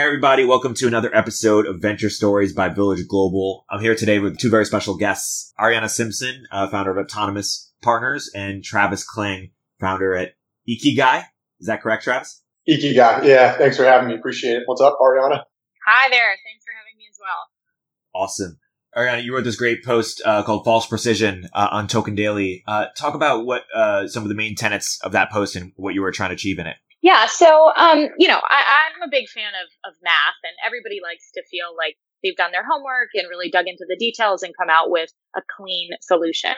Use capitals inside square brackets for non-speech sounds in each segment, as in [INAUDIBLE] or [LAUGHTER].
Hey, everybody, welcome to another episode of Venture Stories by Village Global. I'm here today with two very special guests Arianna Simpson, uh, founder of Autonomous partners and Travis Kling, founder at Ikigai. Is that correct, Travis? Ikigai. Yeah. Thanks for having me. Appreciate it. What's up, Arianna? Hi there. Thanks for having me as well. Awesome. Arianna, you wrote this great post uh, called "False Precision" uh, on Token Daily. Uh, talk about what uh, some of the main tenets of that post and what you were trying to achieve in it. Yeah, so um, you know, I, I'm a big fan of of math, and everybody likes to feel like they've done their homework and really dug into the details and come out with a clean solution.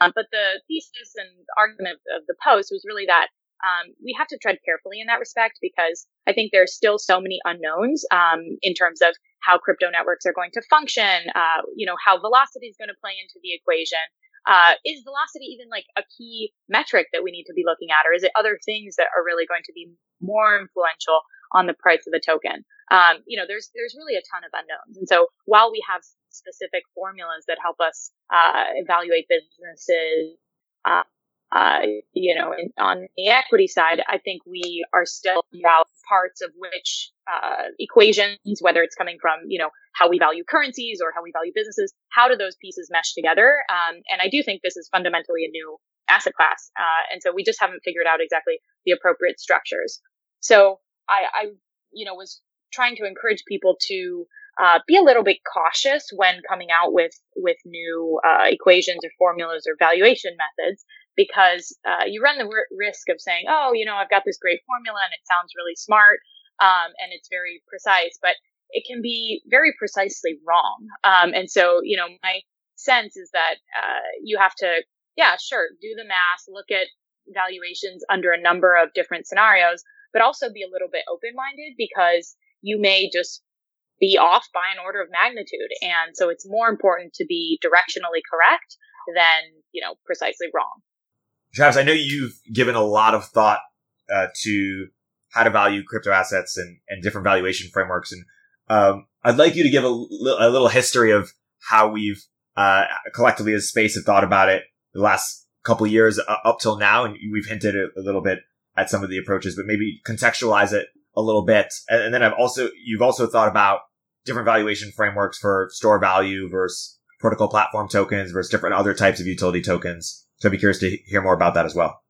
Um, but the thesis and argument of, of the post was really that um, we have to tread carefully in that respect because I think there's still so many unknowns um, in terms of how crypto networks are going to function. Uh, you know, how velocity is going to play into the equation. Uh, is velocity even like a key metric that we need to be looking at, or is it other things that are really going to be more influential on the price of the token? Um, you know, there's there's really a ton of unknowns, and so while we have specific formulas that help us uh, evaluate businesses. Uh, uh, you know, in, on the equity side, I think we are still about parts of which uh, equations, whether it's coming from, you know, how we value currencies or how we value businesses, how do those pieces mesh together? Um, and I do think this is fundamentally a new asset class. Uh, and so we just haven't figured out exactly the appropriate structures. So I, I, you know, was trying to encourage people to uh, be a little bit cautious when coming out with with new uh, equations or formulas or valuation methods because uh, you run the r- risk of saying, "Oh, you know, I've got this great formula and it sounds really smart um, and it's very precise," but it can be very precisely wrong. Um, and so, you know, my sense is that uh, you have to, yeah, sure, do the math, look at valuations under a number of different scenarios, but also be a little bit open minded because you may just be off by an order of magnitude. And so it's more important to be directionally correct than, you know, precisely wrong. Travis, I know you've given a lot of thought uh, to how to value crypto assets and, and different valuation frameworks. And um, I'd like you to give a, a little history of how we've uh, collectively as a space have thought about it the last couple years uh, up till now. And we've hinted a, a little bit at some of the approaches, but maybe contextualize it a little bit. And, then I've also, you've also thought about different valuation frameworks for store value versus protocol platform tokens versus different other types of utility tokens. So I'd be curious to hear more about that as well.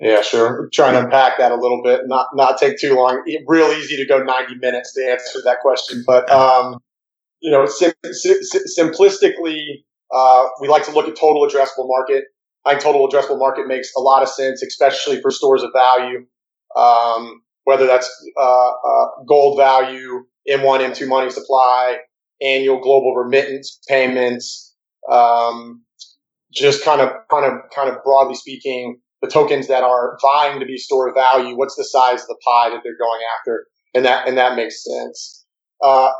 Yeah, sure. Try and unpack that a little bit, not not take too long. Real easy to go 90 minutes to answer that question, but um, you know, sim- sim- simplistically, uh, we like to look at total addressable market. I think total addressable market makes a lot of sense, especially for stores of value. Um, whether that's uh, uh, gold value, M1, M2 money supply, annual global remittance payments, um, just kind of, kind of, kind of broadly speaking, the tokens that are vying to be store of value. What's the size of the pie that they're going after? And that, and that makes sense. Uh,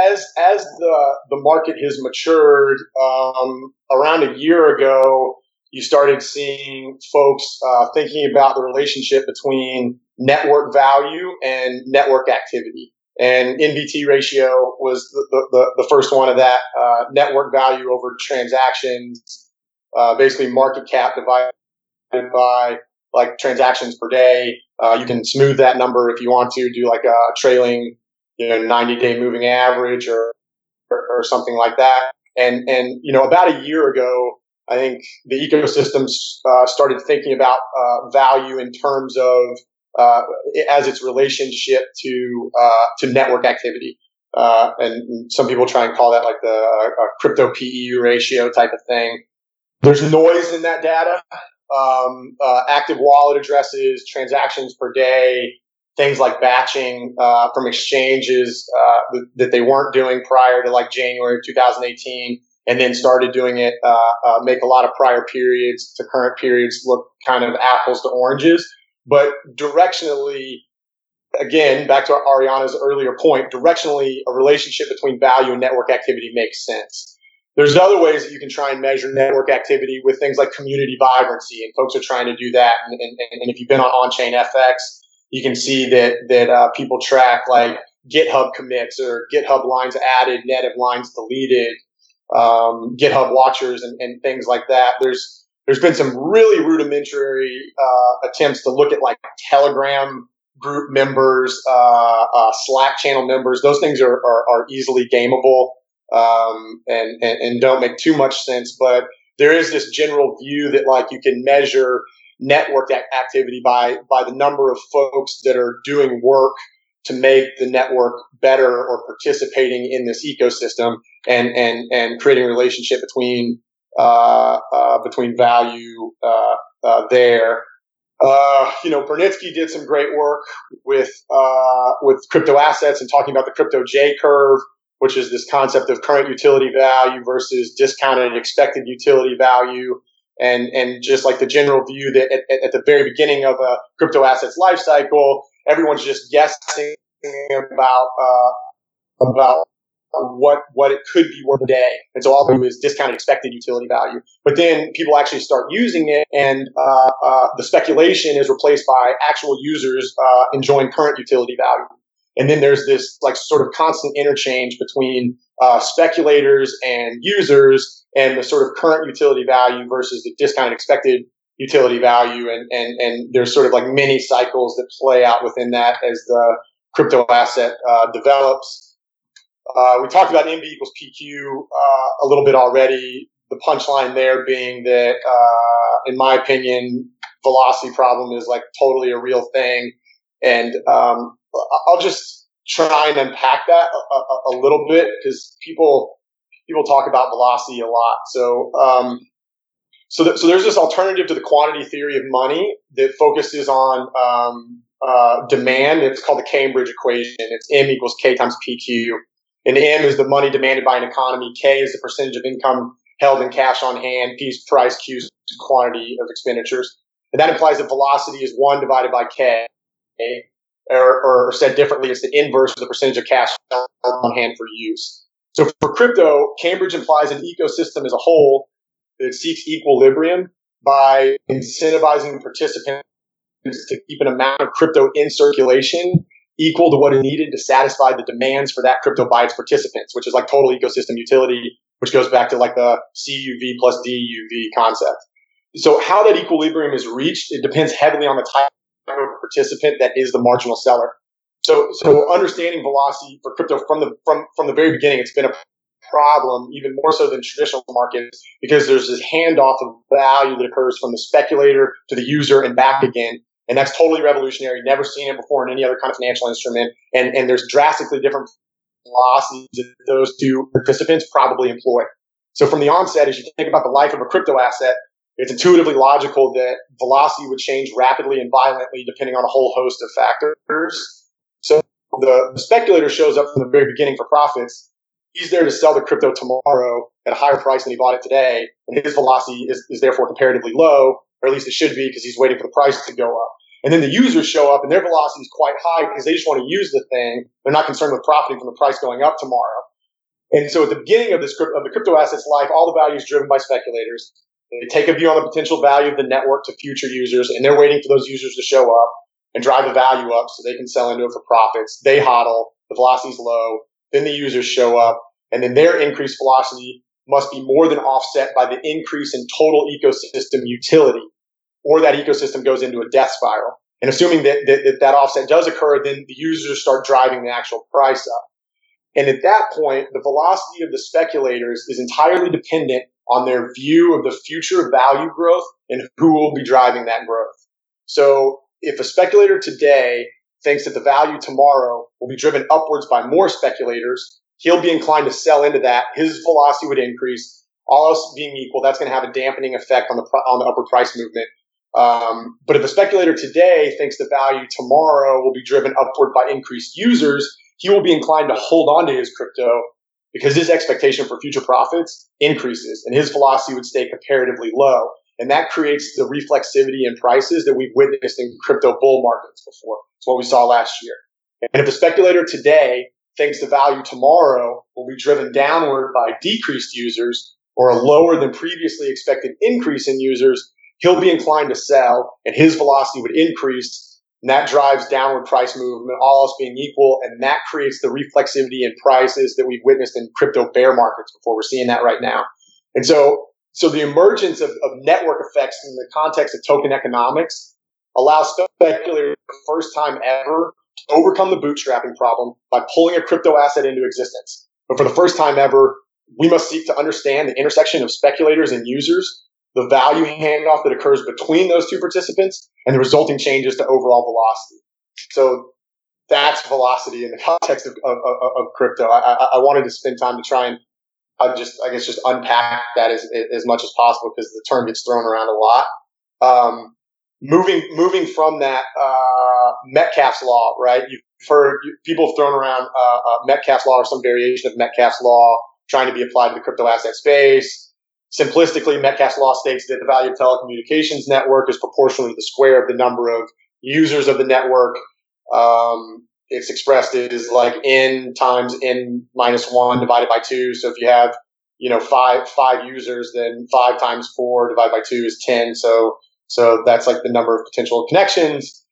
as, as the, the market has matured, um, around a year ago, you started seeing folks, uh, thinking about the relationship between network value and network activity. And NVT ratio was the, the, the first one of that, uh, network value over transactions, uh, basically market cap divided by like transactions per day. Uh, you can smooth that number if you want to do like a trailing, you know, 90 day moving average or, or, or something like that. And, and, you know, about a year ago, I think the ecosystems uh, started thinking about uh, value in terms of uh, as its relationship to uh, to network activity. Uh, and some people try and call that like the uh, crypto PE ratio type of thing. There's noise in that data. Um, uh, active wallet addresses, transactions per day, things like batching uh, from exchanges th- that they weren't doing prior to like January 2018 and then started doing it, make a lot of prior periods to current periods look kind of apples to oranges. But directionally, again, back to Arianna's earlier point, directionally, a relationship between value and network activity makes sense. there's other ways that you can try and measure network activity with things like community vibrancy, and folks are trying to do that. And, and, and if you've been on OnChainFX, you can see that that uh, people track like GitHub commits or GitHub lines added, net of lines deleted, um, GitHub watchers, and, and things like that. There's there's been some really rudimentary uh, attempts to look at like Telegram group members, uh, uh, Slack channel members. Those things are, are, are easily gameable um, and, and, and don't make too much sense. But there is this general view that like you can measure network activity by by the number of folks that are doing work to make the network better or participating in this ecosystem and and and creating a relationship between between value uh, uh there. Uh, you know, Burniske did some great work with uh, with crypto assets and talking about the crypto J curve which is this concept of current utility value versus discounted expected utility value. And, and just like the general view that at, at the very beginning of a crypto assets life cycle, everyone's just guessing about, uh, about what what it could be worth a day. And so all of do is discounted expected utility value. But then people actually start using it, and uh, uh, the speculation is replaced by actual users uh, enjoying current utility value. And then there's this like sort of constant interchange between uh, speculators and users and the sort of current utility value versus the discounted expected utility value. And, and, and there's sort of like many cycles that play out within that as the crypto asset uh, develops. Uh, we talked about MV equals PQ uh, a little bit already. The punchline there being that, uh, in my opinion, velocity problem is like totally a real thing. And um, I'll just try and unpack that a, a, a little bit because people people talk about velocity a lot. So um, so th- so there's this alternative to the quantity theory of money that focuses on um, uh, demand. It's called the Cambridge equation. It's M equals K times PQ. And M is the money demanded by an economy. K is the percentage of income held in cash on hand. P is price. Q is quantity of expenditures. And that implies that velocity is one divided by K or, or said differently, it's the inverse of the percentage of cash on hand for use. So for crypto, Cambridge implies an ecosystem as a whole that seeks equilibrium by incentivizing participants to keep an amount of crypto in circulation equal to what is needed to satisfy the demands for that crypto by its participants, which is like total ecosystem utility, which goes back to like the CUV plus DUV concept. So how that equilibrium is reached, it depends heavily on the type of participant that is the marginal seller. So, so understanding velocity for crypto from the from from the very beginning, it's been a problem, even more so than traditional markets, because there's this handoff of value that occurs from the speculator to the user and back again. And that's totally revolutionary. Never seen it before in any other kind of financial instrument. And, and there's drastically different velocities that those two participants probably employ. So from the onset, as you think about the life of a crypto asset, it's intuitively logical that velocity would change rapidly and violently depending on a whole host of factors. So the speculator shows up from the very beginning for profits. He's there to sell the crypto tomorrow at a higher price than he bought it today, and his velocity is, is therefore comparatively low, or at least it should be because he's waiting for the price to go up. And then the users show up and their velocity is quite high because they just want to use the thing. They're not concerned with profiting from the price going up tomorrow. And so at the beginning of this of the crypto assets life, all the value is driven by speculators. They take a view on the potential value of the network to future users, and they're waiting for those users to show up and drive the value up so they can sell into it for profits. They hodl, the velocity's low, then the users show up, and then their increased velocity must be more than offset by the increase in total ecosystem utility, or that ecosystem goes into a death spiral. And assuming that that, that, that offset does occur, then the users start driving the actual price up. And at that point, the velocity of the speculators is entirely dependent on their view of the future value growth and who will be driving that growth. So if a speculator today thinks that the value tomorrow will be driven upwards by more speculators, he'll be inclined to sell into that. His velocity would increase. All else being equal, that's going to have a dampening effect on the on the upward price movement. Um, but if a speculator today thinks the value tomorrow will be driven upward by increased users, he will be inclined to hold on to his crypto because his expectation for future profits increases and his velocity would stay comparatively low. And that creates the reflexivity in prices that we've witnessed in crypto bull markets before. It's what we saw last year. And if a speculator today thinks the value tomorrow will be driven downward by decreased users, or a lower than previously expected increase in users, he'll be inclined to sell and his velocity would increase. And that drives downward price movement, all else being equal. And that creates the reflexivity in prices that we've witnessed in crypto bear markets before. We're seeing that right now. And so, so the emergence of, of network effects in the context of token economics allows speculators for the first time ever overcome the bootstrapping problem by pulling a crypto asset into existence. But for the first time ever, we must seek to understand the intersection of speculators and users, the value handoff that occurs between those two participants, and the resulting changes to overall velocity. So that's velocity in the context of, of, of, crypto. I, I, I, wanted to spend time to try and uh, just, I guess, just unpack that as, as much as possible because the term gets thrown around a lot. Um, moving, moving from that, uh, Metcalfe's law, right? You've heard people have thrown around, uh, uh, Metcalfe's law or some variation of Metcalfe's law trying to be applied to the crypto asset space. Simplistically, Metcalfe's law states that the value of telecommunications network is proportional to the square of the number of users of the network. Um, it's expressed as like n times n minus one divided by two. So if you have, you know, five five users, then five times four divided by two is ten. So so that's like the number of potential connections.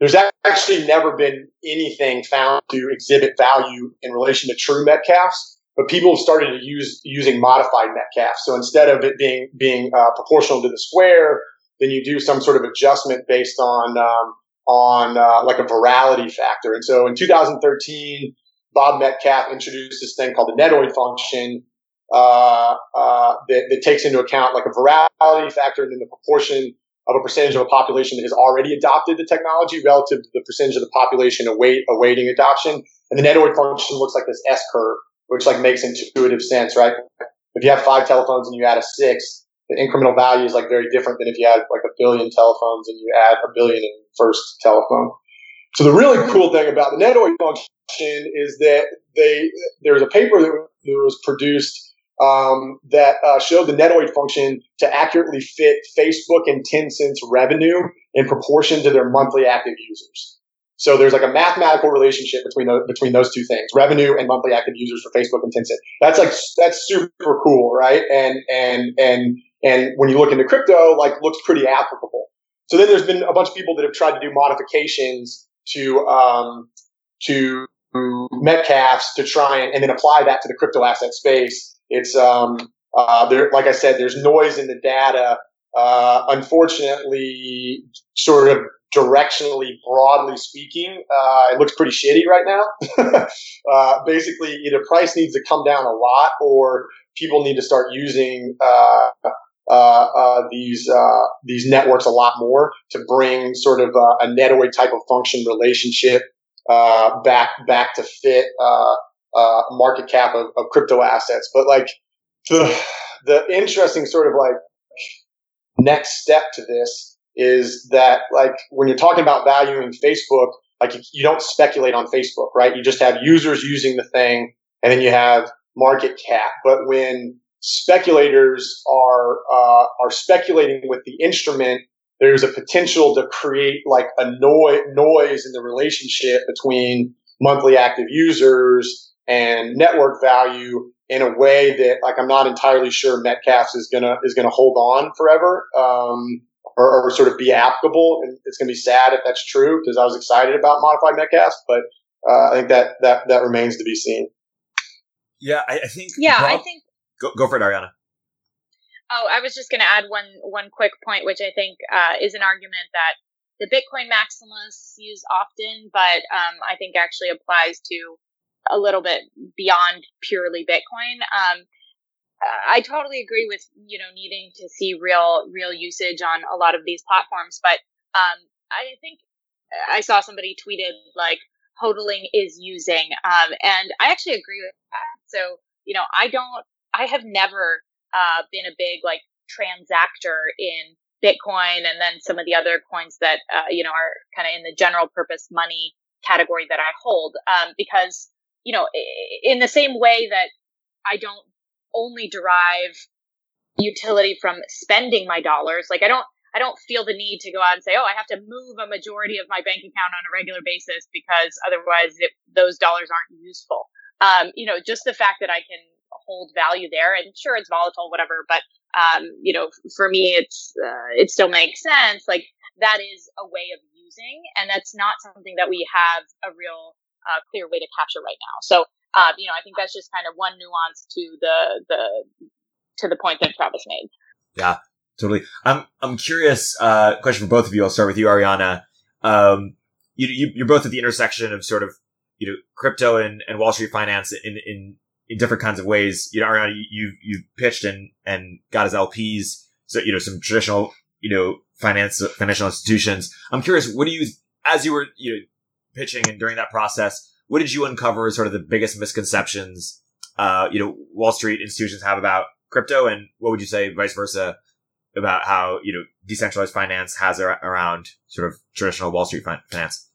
There's actually never been anything found to exhibit value in relation to true Metcalfes but people have started to use using modified Metcalfe. So instead of it being being uh, proportional to the square, then you do some sort of adjustment based on um, on uh, like a virality factor. And so in 2013, Bob Metcalfe introduced this thing called the netoid function uh, uh, that, that takes into account like a virality factor and then the proportion of a percentage of a population that has already adopted the technology relative to the percentage of the population await, awaiting adoption. And the netoid function looks like this S curve which like makes intuitive sense, right? If you have five telephones and you add a six, the incremental value is like very different than if you had like a billion telephones and you add a billion in first telephone. So the really cool thing about the netoid function is that they there's a paper that was produced um, that uh, showed the netoid function to accurately fit Facebook and Tencent's revenue in proportion to their monthly active users. So there's like a mathematical relationship between those, between those two things, revenue and monthly active users for Facebook and Tencent. That's like, that's super cool, right? And, and, and, and when you look into crypto, like looks pretty applicable. So then there's been a bunch of people that have tried to do modifications to, um, to Metcalfes to try and, and then apply that to the crypto asset space. It's, um, uh, there, like I said, there's noise in the data. Uh, unfortunately, sort of directionally, broadly speaking, uh, it looks pretty shitty right now. [LAUGHS] uh, basically, either price needs to come down a lot, or people need to start using uh, uh, uh these these networks a lot more to bring sort of a netoid type of function relationship back back to fit market cap of, of crypto assets. But like the the interesting sort of like next step to this is that like when you're talking about valuing Facebook, like you, don't speculate on Facebook, right? You just have users using the thing and then you have market cap. But when speculators are, uh, are speculating with the instrument, there's a potential to create like a no- noise in the relationship between monthly active users and network value in a way that like I'm not entirely sure Metcalfe's is gonna is gonna hold on forever. Um, or, or sort of be applicable. And it's going to be sad if that's true because I was excited about modified Metcalfes, but uh, I think that, that, that remains to be seen. Yeah, I, I think. Yeah, Bob, I think. Go, go for it, Arianna. Oh, I was just going to add one one quick point, which I think uh, is an argument that the Bitcoin maximalists use often, but um, I think actually applies to a little bit beyond purely Bitcoin. Um, I totally agree with you know needing to see real real usage on a lot of these platforms, but um, I think I saw somebody tweeted like hodling is using, um, and I actually agree with that. So you know, I don't, I have never uh, been a big like transactor in Bitcoin and then some of the other coins that uh, you know are kind of in the general purpose money category that I hold, um, because you know, in the same way that I don't only derive utility from spending my dollars. Like I don't I don't feel the need to go out and say, "Oh, I have to move a majority of my bank account on a regular basis because otherwise it, those dollars aren't useful." Um, you know, just the fact that I can hold value there. And sure, it's volatile, whatever, but um, you know, for me, it's uh, it still makes sense. Like that is a way of using, and that's not something that we have a real uh, clear way to capture right now. So, uh, you know, I think that's just kind of one nuance to the the to the point that Travis made. Yeah, totally. I'm I'm curious. Uh, question for both of you. I'll start with you, Arianna. Um, you, you you're both at the intersection of sort of you know crypto and, and Wall Street finance in in in different kinds of ways. You know, Arianna, you you pitched and and got as LPs. So you know some traditional you know finance financial institutions. I'm curious. What do you as you were you know pitching and during that process? What did you uncover as sort of the biggest misconceptions? Uh, you know, Wall Street institutions have about crypto, and what would you say, vice versa, about how you know decentralized finance has around sort of traditional Wall Street finance?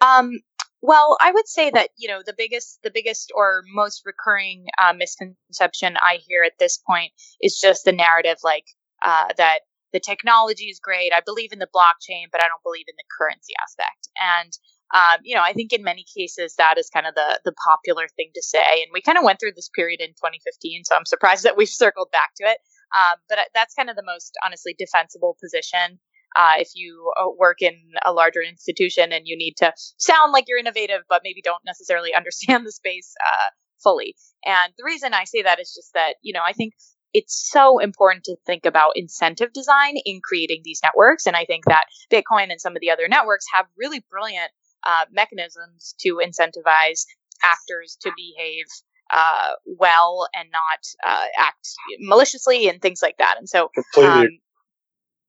Um, well, I would say that you know the biggest, the biggest or most recurring uh, misconception I hear at this point is just the narrative, like uh, that the technology is great. I believe in the blockchain, but I don't believe in the currency aspect. And um, you know, I think in many cases that is kind of the the popular thing to say. And we kind of went through this period in 2015, so I'm surprised that we've [LAUGHS] circled back to it. Um, but that's kind of the most honestly defensible position. Uh, if you uh, work in a larger institution and you need to sound like you're innovative, but maybe don't necessarily [LAUGHS] understand the space uh, fully. And the reason I say that is just that, you know, I think it's so important to think about incentive design in creating these networks. And I think that Bitcoin and some of the other networks have really brilliant uh, mechanisms to incentivize actors to behave uh, well and not uh, act maliciously and things like that. And so, um,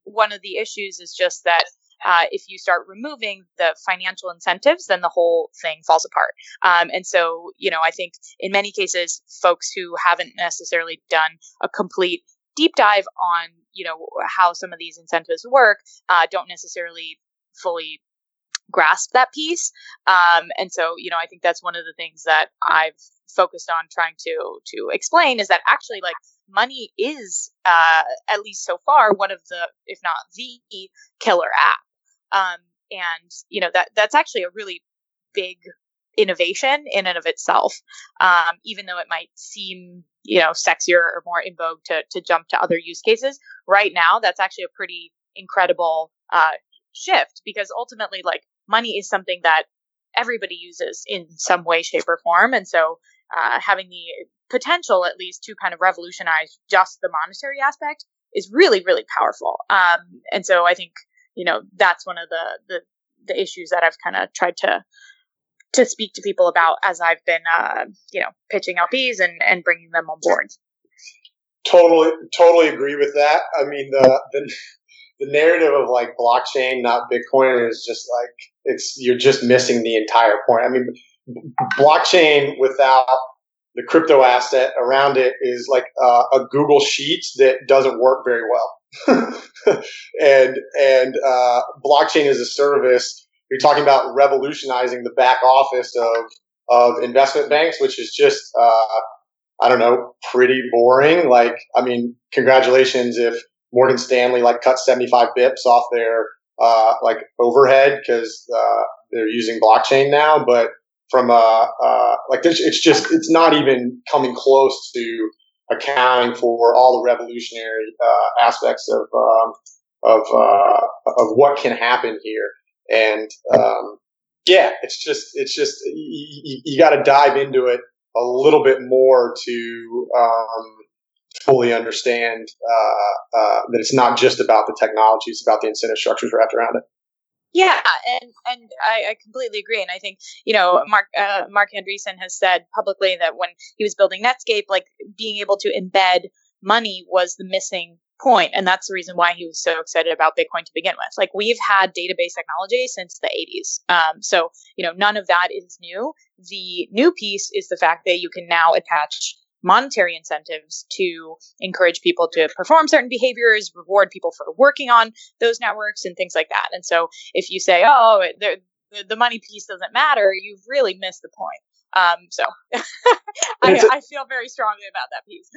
one of the issues is just that uh, if you start removing the financial incentives, then the whole thing falls apart. Um, and so, you know, I think in many cases, folks who haven't necessarily done a complete deep dive on, you know, how some of these incentives work, uh, don't necessarily fully grasp that piece. Um, and so, you know, I think that's one of the things that I've focused on trying to to explain is that actually, like, money is uh, at least so far one of the, if not the killer app. Um, and you know that that's actually a really big innovation in and of itself. Um, even though it might seem you know sexier or more in vogue to to jump to other use cases, right now that's actually a pretty incredible uh, shift because ultimately, like money is something that everybody uses in some way, shape, or form, and so uh, having the potential, at least, to kind of revolutionize just the monetary aspect is really, really powerful. Um, and so I think you know that's one of the the, the issues that I've kind of tried to to speak to people about as I've been uh, you know pitching LPs and and bringing them on board. Totally, totally agree with that. I mean the the the narrative of like blockchain, not Bitcoin, is just like it's you're just missing the entire point. I mean, blockchain without the crypto asset around it is like uh, a Google Sheets that doesn't work very well. [LAUGHS] and and uh, blockchain as a service, you're talking about revolutionizing the back office of of investment banks, which is just uh, I don't know, pretty boring. Like, I mean, congratulations if Morgan Stanley like cut 75 bips off their uh, like overhead because uh, they're using blockchain now, but from a uh, like it's just it's not even coming close to accounting for all the revolutionary uh, aspects of um, of uh, of what can happen here. And um, yeah, it's just it's just you, you got to dive into it a little bit more to um, fully understand uh, uh, that it's not just about the technology; it's about the incentive structures wrapped around it. Yeah, and and I, I, completely agree. And I think you know Marc uh, Marc Andreessen has said publicly that when he was building Netscape, like being able to embed money was the missing point, and that's the reason why he was so excited about Bitcoin to begin with. Like we've had database technology since the 80s, um, so you know none of that is new. The new piece is the fact that you can now attach monetary incentives to encourage people to perform certain behaviors, reward people for working on those networks, and things like that. And so, if you say, "Oh, the, the money piece doesn't matter," you've really missed the point. Um, so [LAUGHS] I, feel very strongly about that piece.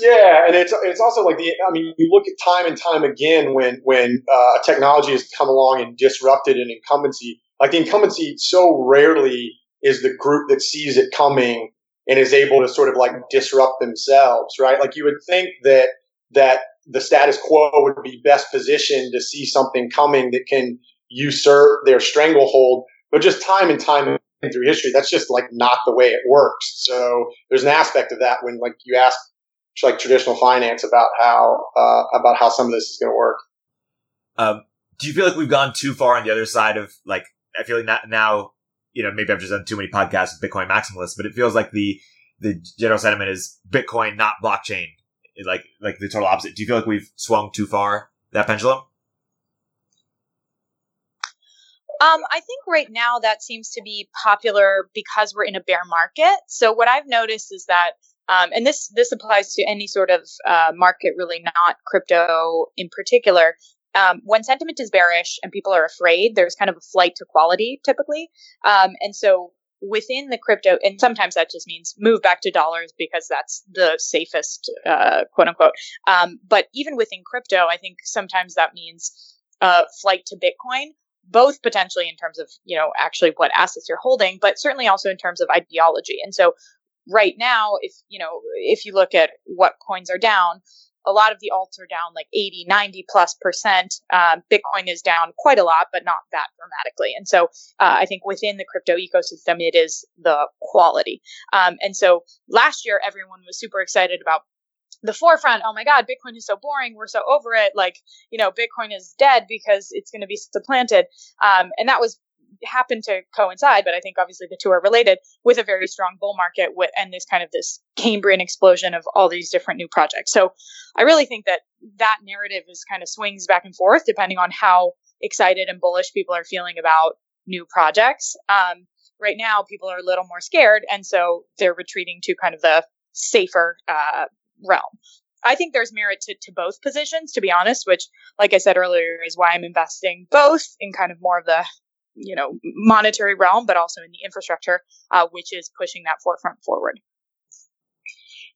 Yeah, and it's it's also like the I mean you look at time and time again when when uh, technology has come along and disrupted an incumbency. Like the incumbency so rarely is the group that sees it coming and is able to sort of like disrupt themselves, right? Like you would think that that the status quo would be best positioned to see something coming that can usurp their stranglehold, but just time and time through history, that's just like not the way it works. So there's an aspect of that when like you ask like traditional finance about how uh, about how some of this is going to work. Um, do you feel like we've gone too far on the other side of like? I feel like now, you know, maybe I've just done too many podcasts with Bitcoin maximalists, but it feels like the the general sentiment is Bitcoin, not blockchain. Like like the total opposite. Do you feel like we've swung too far that pendulum? Um, I think right now that seems to be popular because we're in a bear market. So what I've noticed is that, um, and this this applies to any sort of uh, market, really not crypto in particular. Um, when sentiment is bearish and people are afraid, there's kind of a flight to quality typically. Um, and so within the crypto, and sometimes that just means move back to dollars because that's the safest, uh, quote unquote. Um, but even within crypto, I think sometimes that means uh, flight to Bitcoin both potentially in terms of you know actually what assets you're holding but certainly also in terms of ideology and so right now if you know if you look at what coins are down a lot of the alts are down like 80 90 plus percent. Um, bitcoin is down quite a lot but not that dramatically. And so uh, i think within the crypto ecosystem it is the quality. Um, and so last year everyone was super excited about the forefront. Oh my god bitcoin is so boring. We're so over it. Like you know bitcoin is dead because it's going to be supplanted. Um, and that was happened to coincide but i think obviously the two are related with a very strong bull market with, and this kind of this cambrian explosion of all these different new projects so i really think that that narrative is kind of swings back and forth depending on how excited and bullish people are feeling about new projects um, right now people are a little more scared and so they're retreating to kind of the safer uh, realm. I think there's merit to, to both positions, to be honest, which, like I said earlier, is why I'm investing both in kind of more of the, you know, monetary realm, but also in the infrastructure, uh, which is pushing that forefront forward.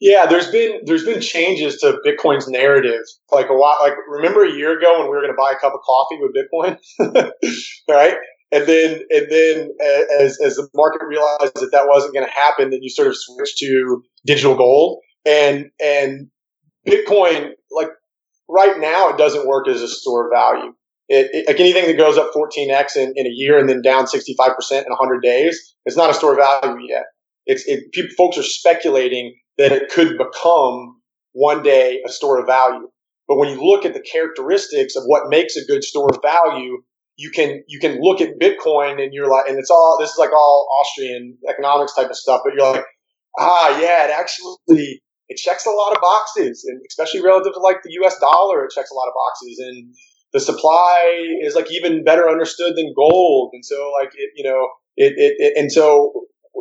Yeah, there's been there's been changes to Bitcoin's narrative. Like a lot, like remember a year ago when we were going to buy a cup of coffee with Bitcoin, [LAUGHS] right? And then and then as as the market realized that that wasn't going to happen, then you sort of switched to digital gold and and Bitcoin, like right now, it doesn't work as a store of value. It, it, like anything that goes up 14x in, in a year and then down 65% in 100 days, it's not a store of value yet. It's it, people, folks are speculating that it could become one day a store of value. But when you look at the characteristics of what makes a good store of value, you can you can look at Bitcoin and you're like, and it's all this is like all Austrian economics type of stuff. But you're like, ah, yeah, it actually it checks a lot of boxes, and especially relative to like the U.S. dollar, it checks a lot of boxes, and the supply is like even better understood than gold, and so like it, you know, it, it, it and so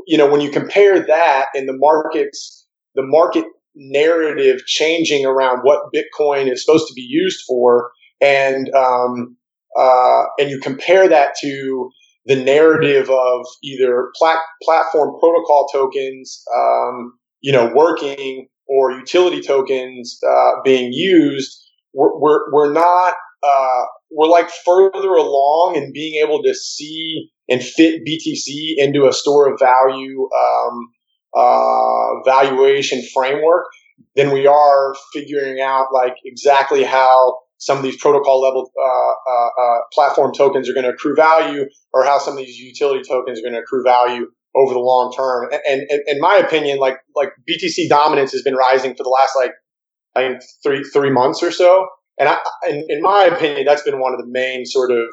you know when you compare that and the markets, the market narrative changing around what Bitcoin is supposed to be used for, and um, uh, and you compare that to the narrative of either plat- platform protocol tokens, um, you know, working or utility tokens uh, being used, we're, we're, we're not, uh, we're like further along in being able to see and fit BTC into a store of value um, uh, valuation framework than we are figuring out like exactly how some of these protocol level uh, uh, uh platform tokens are going to accrue value or how some of these utility tokens are going to accrue value over the long term. And, and, in my opinion, like like BTC dominance has been rising for the last like I think three three months or so. And I, in, in my opinion, that's been one of the main sort of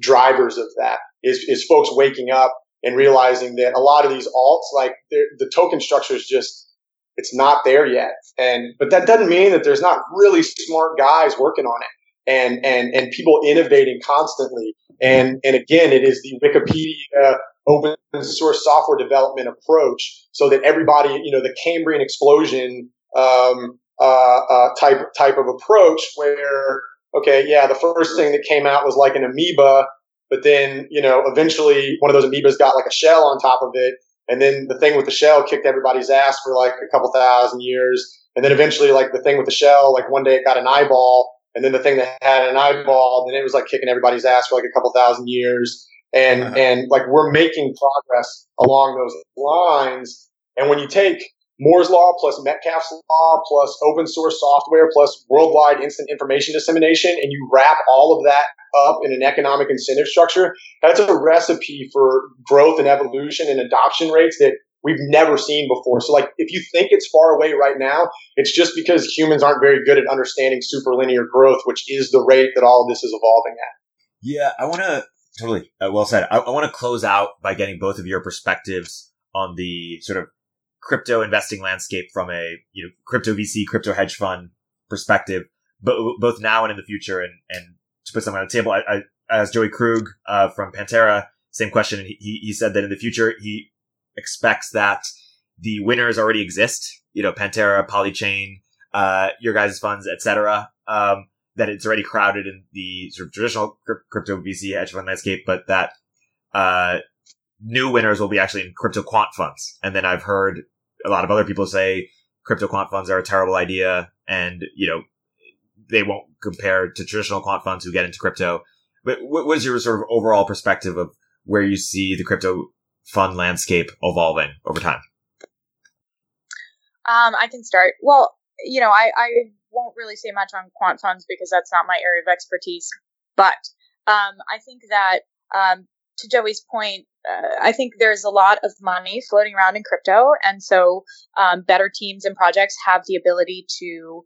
drivers of that is is folks waking up and realizing that a lot of these alts, like the token structure is just it's not there yet. And but that doesn't mean that there's not really smart guys working on it and and and people innovating constantly. And and again, it is the Wikipedia open source software development approach so that everybody, you know, the Cambrian explosion um, uh, uh, type type of approach where okay, yeah, the first thing that came out was like an amoeba, but then you know eventually one of those amoebas got like a shell on top of it, and then the thing with the shell kicked everybody's ass for like a couple thousand years, and then eventually like the thing with the shell, like one day it got an eyeball, and then the thing that had an eyeball, then it was like kicking everybody's ass for like a couple thousand years and uh-huh. and like we're making progress along those lines And when you take Moore's law plus Metcalfe's law plus open source software plus worldwide instant information dissemination, and you wrap all of that up in an economic incentive structure, that's a recipe for growth and evolution and adoption rates that we've never seen before. So like if you think it's far away right now, it's just because humans aren't very good at understanding superlinear growth, which is the rate that all of this is evolving at. Yeah, I want to totally uh, well said. I, I want to close out by getting both of your perspectives on the sort of crypto investing landscape from a you know crypto VC, crypto hedge fund perspective, but both now and in the future. And and to put something on the table, I, I as Joey Krug uh, from Pantera, same question. And he he said that in the future he expects that the winners already exist. You know, Pantera, Polychain, uh, your guys' funds, etc. Um, that it's already crowded in the sort of traditional crypto VC hedge fund landscape, but that uh, new winners will be actually in crypto quant funds. And then I've heard a lot of other people say crypto quant funds are a terrible idea, and you know they won't compare to traditional quant funds who get into crypto. But what is your sort of overall perspective of where you see the crypto fund landscape evolving over time? Um, I can start. Well, you know, I, I won't really say much on quant funds because that's not my area of expertise. But um, I think that um, to Joey's point, uh, I think there's a lot of money floating around in crypto, and so um, better teams and projects have the ability to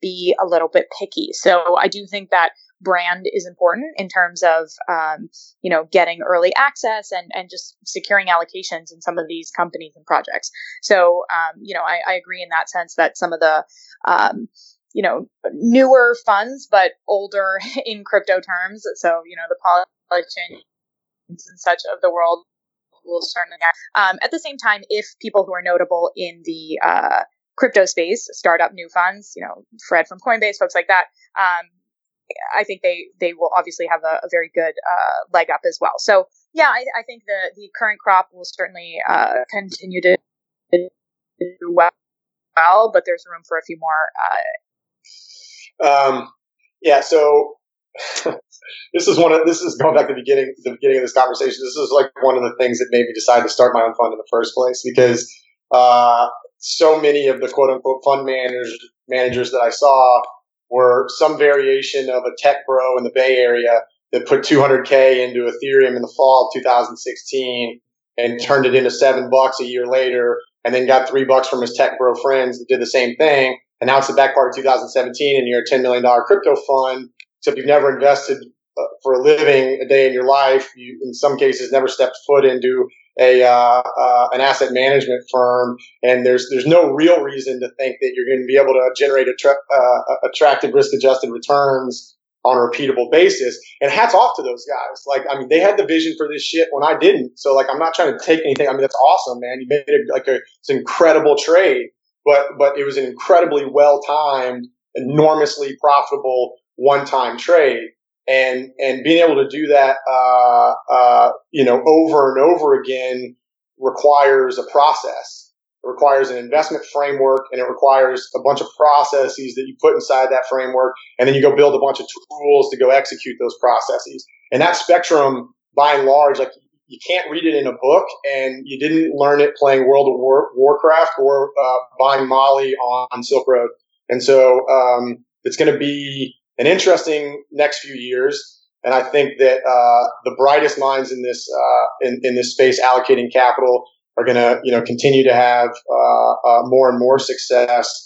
be a little bit picky. So I do think that brand is important in terms of um, you know getting early access and and just securing allocations in some of these companies and projects. So um, you know I, I, agree in that sense that some of the um, you know newer funds but older [LAUGHS] in crypto terms. So you know the Polychain and such of the world will certainly. Um, at the same time, if people who are notable in the uh, crypto space start up new funds, you know, Fred from Coinbase, folks like that, um, I think they they will obviously have a, a very good uh, leg up as well. So yeah, I, I, think the the current crop will certainly uh, continue to do well, but there's room for a few more. Uh, um, yeah, so this is one of this is going back to the beginning the beginning of this conversation. This is like one of the things that made me decide to start my own fund in the first place because uh, so many of the quote unquote fund managers managers that I saw were some variation of a tech bro in the Bay Area that put 200k into Ethereum in the fall of 2016 and turned it into seven bucks a year later, and then got three bucks from his tech bro friends that did the same thing. And now it's the back part of 2017, and you're a $10 million crypto fund, except you've never invested uh, for a living a day in your life. You, in some cases, never stepped foot into a uh, uh, an asset management firm, and there's there's no real reason to think that you're going to be able to generate attra- uh, attractive risk adjusted returns on a repeatable basis. And hats off to those guys. Like, I mean, they had the vision for this shit when I didn't. So, like, I'm not trying to take anything. I mean, that's awesome, man. You made it like a it's an incredible trade, but but it was an incredibly well timed, enormously profitable one time trade and and being able to do that, uh, uh, you know, over and over again requires a process. It requires an investment framework, and it requires a bunch of processes that you put inside that framework, and then you go build a bunch of tools to go execute those processes. And that spectrum, by and large, like you can't read it in a book, and you didn't learn it playing World of War, Warcraft or uh, buying Molly on, on Silk Road. And so um, it's going to be an interesting next few years. And I think that uh, the brightest minds in this uh, in, in this space allocating capital are going to you know continue to have uh, uh, more and more success.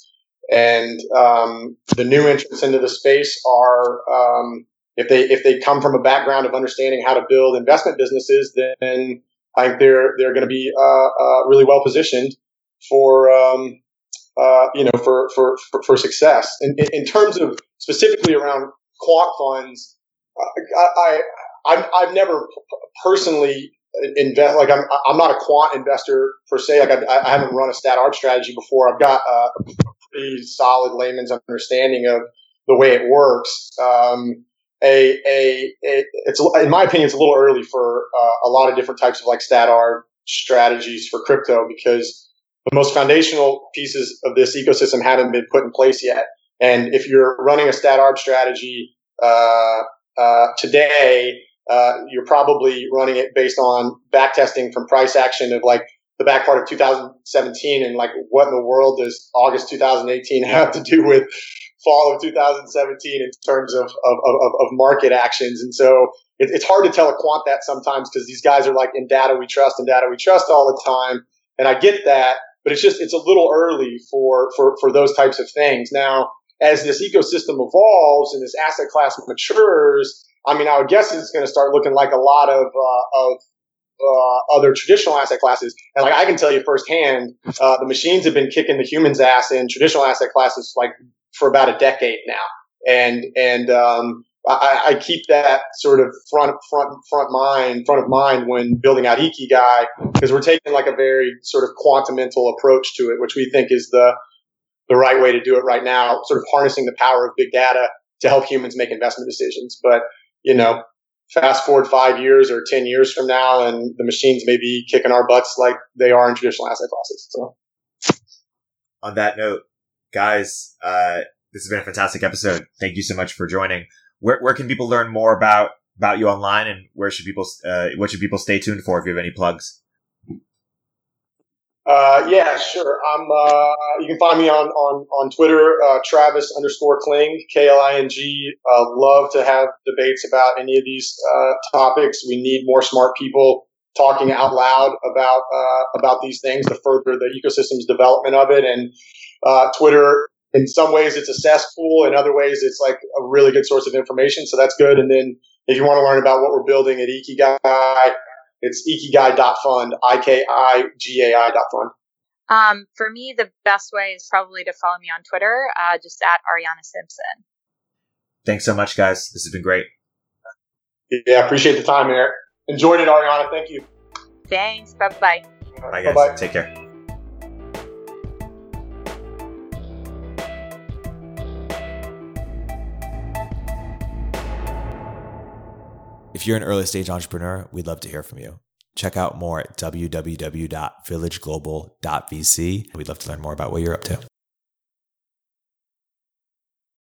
And um, the new entrants into the space are um, if they if they come from a background of understanding how to build investment businesses, then I think they're they're going to be uh, uh, really well positioned for um, uh, you know, for, for, for, for success. In, in, terms of specifically around quant funds, I, I, I've, never personally invest, like I'm, I'm not a quant investor per se. Like I, I haven't run a stat arb strategy before. I've got a pretty solid layman's understanding of the way it works. Um, a, a, a, it's in my opinion, it's a little early for uh, a lot of different types of like stat arb strategies for crypto because the most foundational pieces of this ecosystem haven't been put in place yet. And if you're running a stat arb strategy uh, uh, today, uh, you're probably running it based on back testing from price action of like the back part of 2017 and like what in the world does August 2018 have to do with fall of 2017 in terms of, of, of, of market actions. And so it, it's hard to tell a quant that sometimes because these guys are like in data we trust and data we trust all the time. And I get that, but it's just, it's a little early for, for, for those types of things. Now, as this ecosystem evolves and this asset class matures, I mean, I would guess it's going to start looking like a lot of, uh, of uh, other traditional asset classes. And like I can tell you firsthand, uh, the machines have been kicking the humans' ass in traditional asset classes like for about a decade now. And and um, I, I, keep that sort of front front front mind front of mind when building out Ikigai because we're taking like a very sort of quantamental approach to it, which we think is the the right way to do it right now. Sort of harnessing the power of big data to help humans make investment decisions. But you know, fast forward five years or 10 years from now and the machines may be kicking our butts like they are in traditional asset classes. So on that note, guys, uh, this has been a fantastic episode. Thank you so much for joining. Where, where can people learn more about, about you online and where should people, uh, what should people stay tuned for if you have any plugs? Uh, yeah, sure. I'm, uh, you can find me on, on, on Twitter, uh, Travis underscore Kling, K-L-I-N-G. Uh, love to have debates about any of these, uh, topics. We need more smart people talking out loud about, uh, about these things to further the ecosystem's development of it. And, uh, Twitter, in some ways it's a cesspool. In other ways, it's like a really good source of information. So that's good. And then if you want to learn about what we're building at Ikigai, it's ikigai.fund, I-K-I-G-A-I dot fund. Um, for me, the best way is probably to follow me on Twitter, uh, just at Arianna Simpson. Thanks so much, guys. This has been great. Yeah, appreciate the time, Erik. Enjoyed it, Arianna. Thank you. Thanks. Bye bye. Bye, guys. Bye-bye. Take care. If you're an early stage entrepreneur, we'd love to hear from you. Check out more at www.villageglobal.vc. We'd love to learn more about what you're up to.